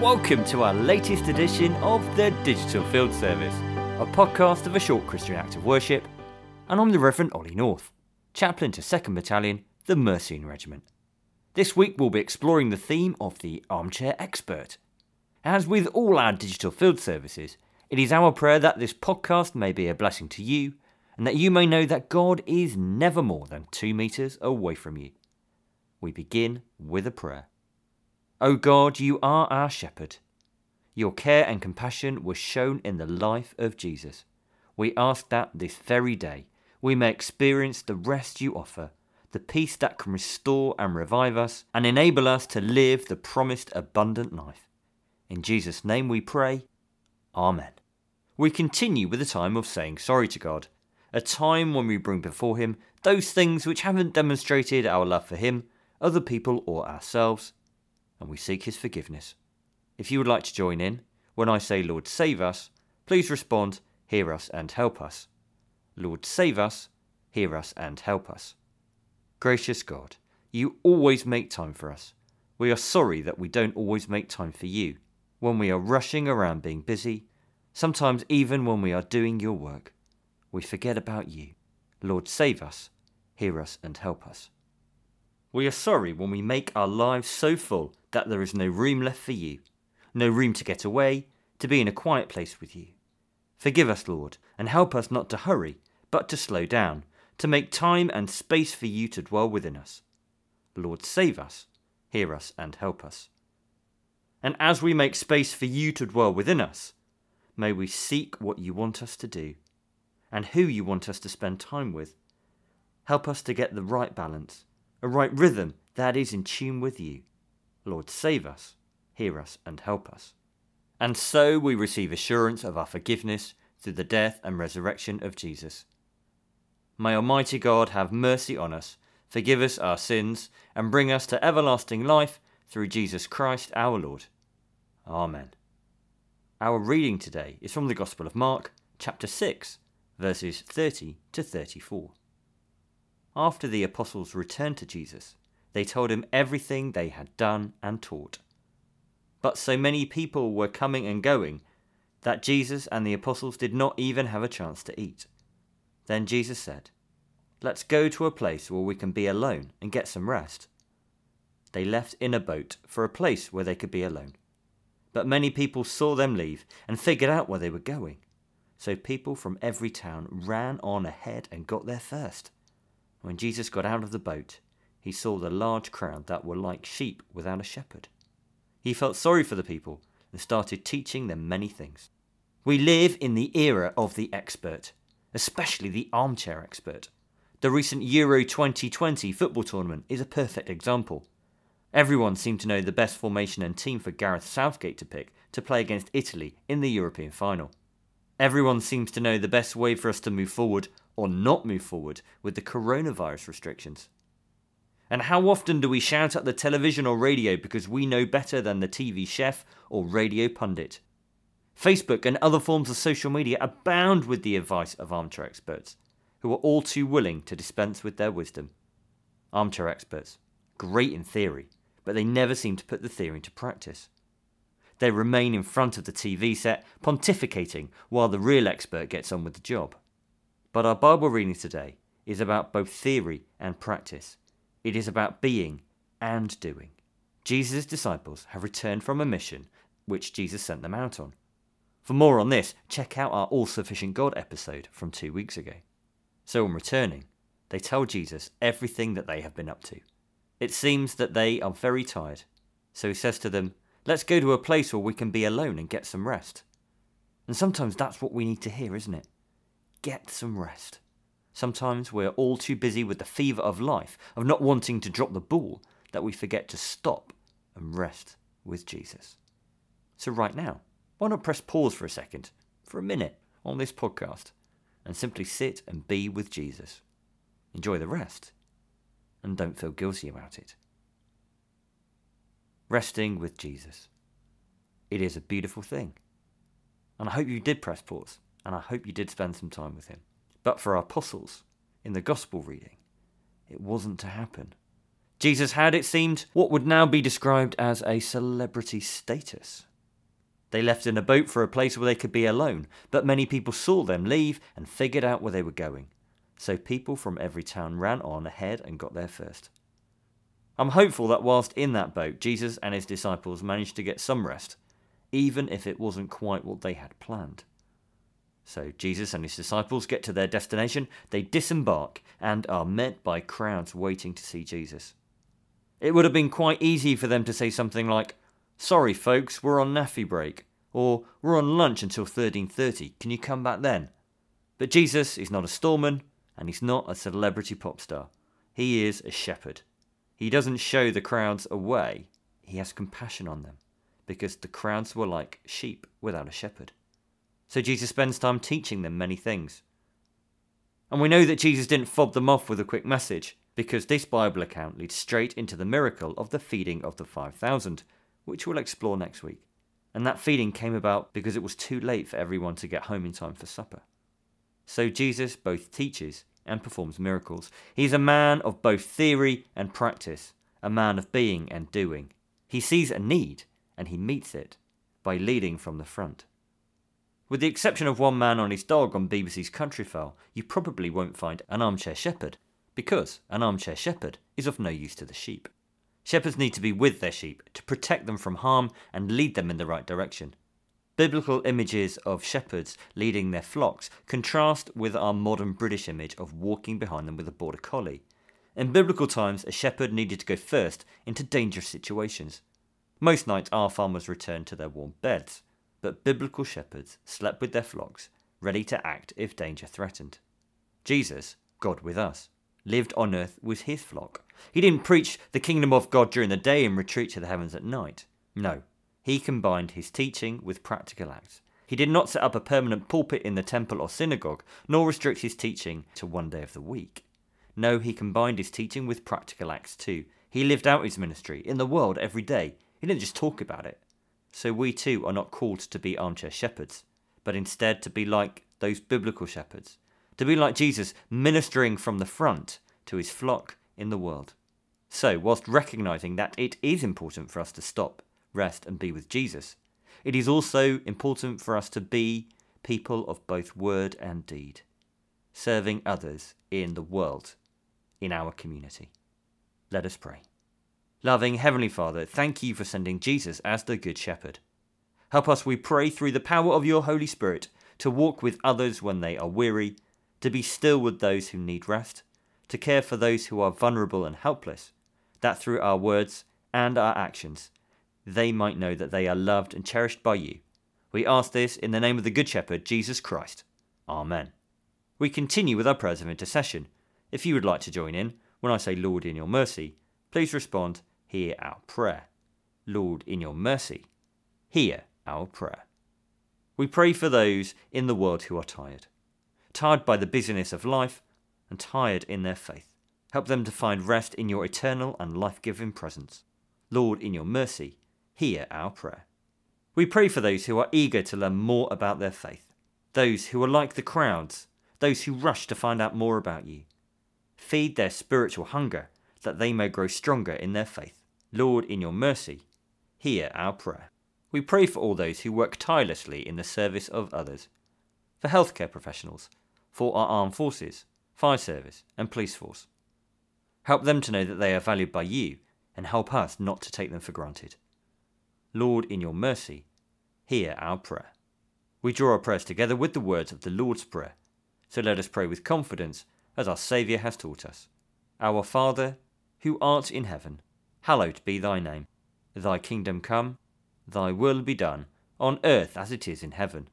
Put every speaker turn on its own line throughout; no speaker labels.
Welcome to our latest edition of the Digital Field Service, a podcast of a short Christian act of worship, and I'm the Reverend Ollie North, chaplain to 2nd Battalion, the Mercian Regiment. This week we'll be exploring the theme of the armchair expert. As with all our digital field services, it is our prayer that this podcast may be a blessing to you and that you may know that God is never more than two metres away from you. We begin with a prayer. O God, you are our shepherd. Your care and compassion were shown in the life of Jesus. We ask that this very day we may experience the rest you offer, the peace that can restore and revive us, and enable us to live the promised abundant life. In Jesus' name we pray. Amen. We continue with a time of saying sorry to God, a time when we bring before Him those things which haven't demonstrated our love for Him, other people, or ourselves, and we seek His forgiveness. If you would like to join in, when I say, Lord, save us, please respond, Hear us and help us. Lord, save us, hear us and help us. Gracious God, you always make time for us. We are sorry that we don't always make time for you when we are rushing around being busy, sometimes even when we are doing your work. We forget about you. Lord, save us, hear us, and help us. We are sorry when we make our lives so full that there is no room left for you, no room to get away, to be in a quiet place with you. Forgive us, Lord, and help us not to hurry, but to slow down, to make time and space for you to dwell within us. Lord, save us, hear us, and help us. And as we make space for you to dwell within us, may we seek what you want us to do and who you want us to spend time with. Help us to get the right balance, a right rhythm that is in tune with you. Lord, save us, hear us, and help us. And so we receive assurance of our forgiveness through the death and resurrection of Jesus. May Almighty God have mercy on us, forgive us our sins, and bring us to everlasting life through Jesus Christ our Lord. Amen. Our reading today is from the Gospel of Mark, chapter 6, verses 30 to 34. After the apostles returned to Jesus, they told him everything they had done and taught. But so many people were coming and going that Jesus and the apostles did not even have a chance to eat. Then Jesus said, Let's go to a place where we can be alone and get some rest. They left in a boat for a place where they could be alone. But many people saw them leave and figured out where they were going. So people from every town ran on ahead and got there first. When Jesus got out of the boat, he saw the large crowd that were like sheep without a shepherd. He felt sorry for the people and started teaching them many things. We live in the era of the expert, especially the armchair expert. The recent Euro 2020 football tournament is a perfect example. Everyone seemed to know the best formation and team for Gareth Southgate to pick to play against Italy in the European final. Everyone seems to know the best way for us to move forward or not move forward with the coronavirus restrictions. And how often do we shout at the television or radio because we know better than the TV chef or radio pundit? Facebook and other forms of social media abound with the advice of armchair experts, who are all too willing to dispense with their wisdom. Armchair experts, great in theory, but they never seem to put the theory into practice. They remain in front of the TV set, pontificating while the real expert gets on with the job. But our Bible reading today is about both theory and practice. It is about being and doing. Jesus' disciples have returned from a mission which Jesus sent them out on. For more on this, check out our All Sufficient God episode from two weeks ago. So, on returning, they tell Jesus everything that they have been up to. It seems that they are very tired, so he says to them, Let's go to a place where we can be alone and get some rest. And sometimes that's what we need to hear, isn't it? Get some rest. Sometimes we're all too busy with the fever of life, of not wanting to drop the ball, that we forget to stop and rest with Jesus. So, right now, why not press pause for a second, for a minute, on this podcast, and simply sit and be with Jesus? Enjoy the rest, and don't feel guilty about it. Resting with Jesus. It is a beautiful thing. And I hope you did press pause, and I hope you did spend some time with Him. But for our apostles, in the Gospel reading, it wasn't to happen. Jesus had, it seemed, what would now be described as a celebrity status. They left in a boat for a place where they could be alone, but many people saw them leave and figured out where they were going. So people from every town ran on ahead and got there first. I'm hopeful that whilst in that boat, Jesus and his disciples managed to get some rest, even if it wasn't quite what they had planned. So Jesus and his disciples get to their destination, they disembark, and are met by crowds waiting to see Jesus. It would have been quite easy for them to say something like, Sorry folks, we're on NAAFI break, or we're on lunch until 13.30, can you come back then? But Jesus is not a storeman, and he's not a celebrity pop star. He is a shepherd. He doesn't show the crowds away, he has compassion on them, because the crowds were like sheep without a shepherd. So Jesus spends time teaching them many things. And we know that Jesus didn't fob them off with a quick message, because this Bible account leads straight into the miracle of the feeding of the 5,000, which we'll explore next week. And that feeding came about because it was too late for everyone to get home in time for supper. So Jesus both teaches and performs miracles. He's a man of both theory and practice, a man of being and doing. He sees a need and he meets it by leading from the front. With the exception of one man on his dog on BBC's Countryfile, you probably won't find an armchair shepherd, because an armchair shepherd is of no use to the sheep. Shepherds need to be with their sheep to protect them from harm and lead them in the right direction. Biblical images of shepherds leading their flocks contrast with our modern British image of walking behind them with a border collie. In biblical times, a shepherd needed to go first into dangerous situations. Most nights, our farmers returned to their warm beds but biblical shepherds slept with their flocks, ready to act if danger threatened. Jesus, God with us, lived on earth with his flock. He didn't preach the kingdom of God during the day and retreat to the heavens at night. No, he combined his teaching with practical acts. He did not set up a permanent pulpit in the temple or synagogue, nor restrict his teaching to one day of the week. No, he combined his teaching with practical acts too. He lived out his ministry in the world every day. He didn't just talk about it. So we too are not called to be armchair shepherds, but instead to be like those biblical shepherds, to be like Jesus, ministering from the front to his flock in the world. So, whilst recognizing that it is important for us to stop, rest, and be with Jesus, it is also important for us to be people of both word and deed, serving others in the world, in our community. Let us pray. Loving Heavenly Father, thank you for sending Jesus as the Good Shepherd. Help us, we pray, through the power of your Holy Spirit, to walk with others when they are weary, to be still with those who need rest, to care for those who are vulnerable and helpless, that through our words and our actions, they might know that they are loved and cherished by you. We ask this in the name of the Good Shepherd, Jesus Christ. Amen. We continue with our prayers of intercession. If you would like to join in, when I say Lord in your mercy, please respond hear our prayer. Lord, in your mercy, hear our prayer. We pray for those in the world who are tired, tired by the busyness of life and tired in their faith. Help them to find rest in your eternal and life giving presence. Lord, in your mercy, hear our prayer. We pray for those who are eager to learn more about their faith, those who are like the crowds, those who rush to find out more about you. Feed their spiritual hunger that they may grow stronger in their faith. Lord, in your mercy, hear our prayer. We pray for all those who work tirelessly in the service of others, for healthcare professionals, for our armed forces, fire service, and police force. Help them to know that they are valued by you, and help us not to take them for granted. Lord, in your mercy, hear our prayer. We draw our prayers together with the words of the Lord's Prayer, so let us pray with confidence as our Saviour has taught us. Our Father, who art in heaven, hallowed be thy name. Thy kingdom come, thy will be done, on earth as it is in heaven.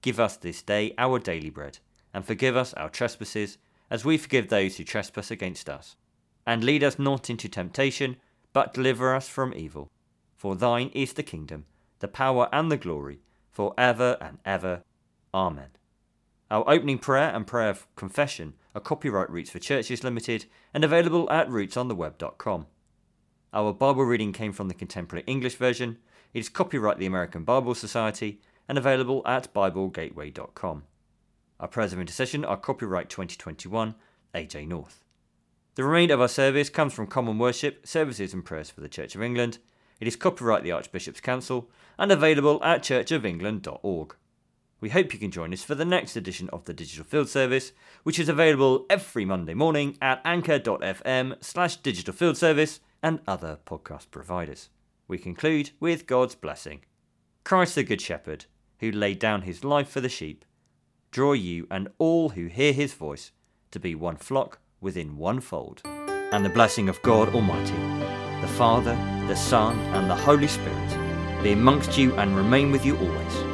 Give us this day our daily bread, and forgive us our trespasses, as we forgive those who trespass against us. And lead us not into temptation, but deliver us from evil. For thine is the kingdom, the power, and the glory, for ever and ever. Amen. Our opening prayer and prayer of confession are copyright Roots for Churches Limited and available at rootsontheweb.com. Our Bible reading came from the Contemporary English Version. It is copyright the American Bible Society and available at BibleGateway.com. Our prayers of intercession are copyright 2021 AJ North. The remainder of our service comes from Common Worship, Services and Prayers for the Church of England. It is copyright the Archbishop's Council and available at churchofengland.org. We hope you can join us for the next edition of the Digital Field Service, which is available every Monday morning at anchor.fm slash digital and other podcast providers. We conclude with God's blessing. Christ the Good Shepherd, who laid down his life for the sheep, draw you and all who hear his voice to be one flock within one fold. And the blessing of God Almighty, the Father, the Son, and the Holy Spirit be amongst you and remain with you always